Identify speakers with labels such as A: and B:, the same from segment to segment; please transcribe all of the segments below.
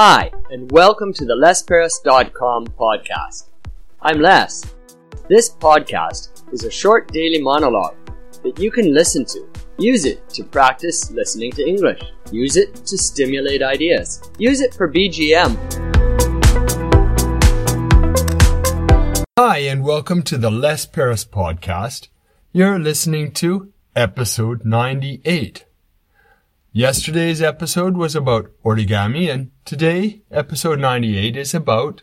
A: Hi, and welcome to the LesParis.com podcast. I'm Les. This podcast is a short daily monologue that you can listen to. Use it to practice listening to English. Use it to stimulate ideas. Use it for BGM.
B: Hi, and welcome to the Les Paris podcast. You're listening to episode 98. Yesterday's episode was about origami, and today, episode 98, is about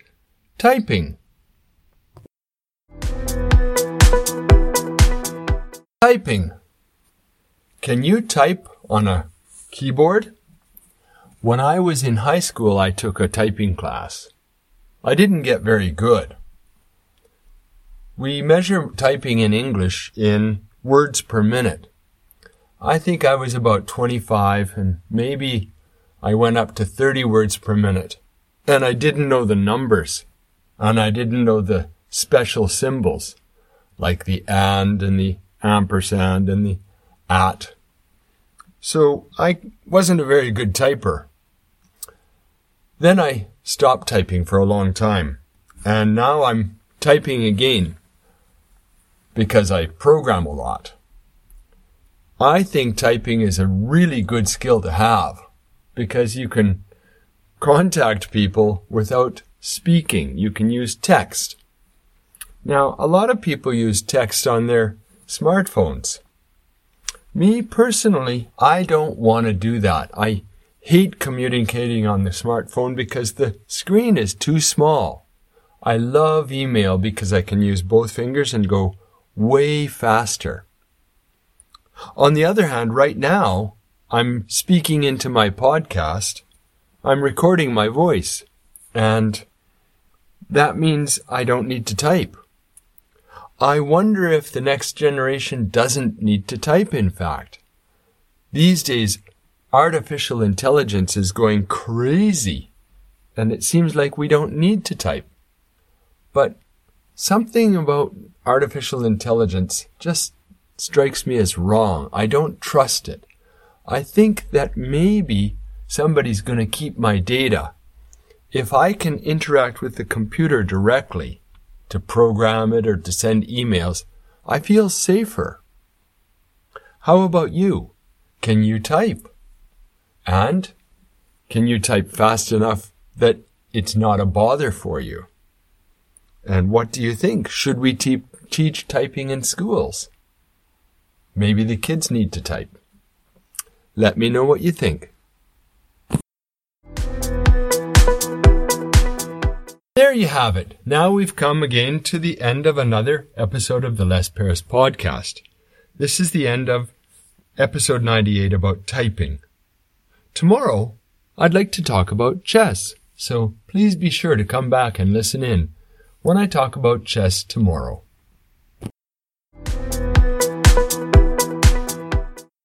B: typing. Typing. Can you type on a keyboard? When I was in high school, I took a typing class. I didn't get very good. We measure typing in English in words per minute. I think I was about 25 and maybe I went up to 30 words per minute. And I didn't know the numbers. And I didn't know the special symbols like the and and the ampersand and the at. So I wasn't a very good typer. Then I stopped typing for a long time. And now I'm typing again because I program a lot. I think typing is a really good skill to have because you can contact people without speaking. You can use text. Now, a lot of people use text on their smartphones. Me personally, I don't want to do that. I hate communicating on the smartphone because the screen is too small. I love email because I can use both fingers and go way faster. On the other hand, right now, I'm speaking into my podcast. I'm recording my voice. And that means I don't need to type. I wonder if the next generation doesn't need to type, in fact. These days, artificial intelligence is going crazy, and it seems like we don't need to type. But something about artificial intelligence just strikes me as wrong. I don't trust it. I think that maybe somebody's going to keep my data. If I can interact with the computer directly to program it or to send emails, I feel safer. How about you? Can you type? And can you type fast enough that it's not a bother for you? And what do you think? Should we te- teach typing in schools? Maybe the kids need to type. Let me know what you think. There you have it. Now we've come again to the end of another episode of the Les Paris podcast. This is the end of episode 98 about typing. Tomorrow, I'd like to talk about chess, so please be sure to come back and listen in when I talk about chess tomorrow.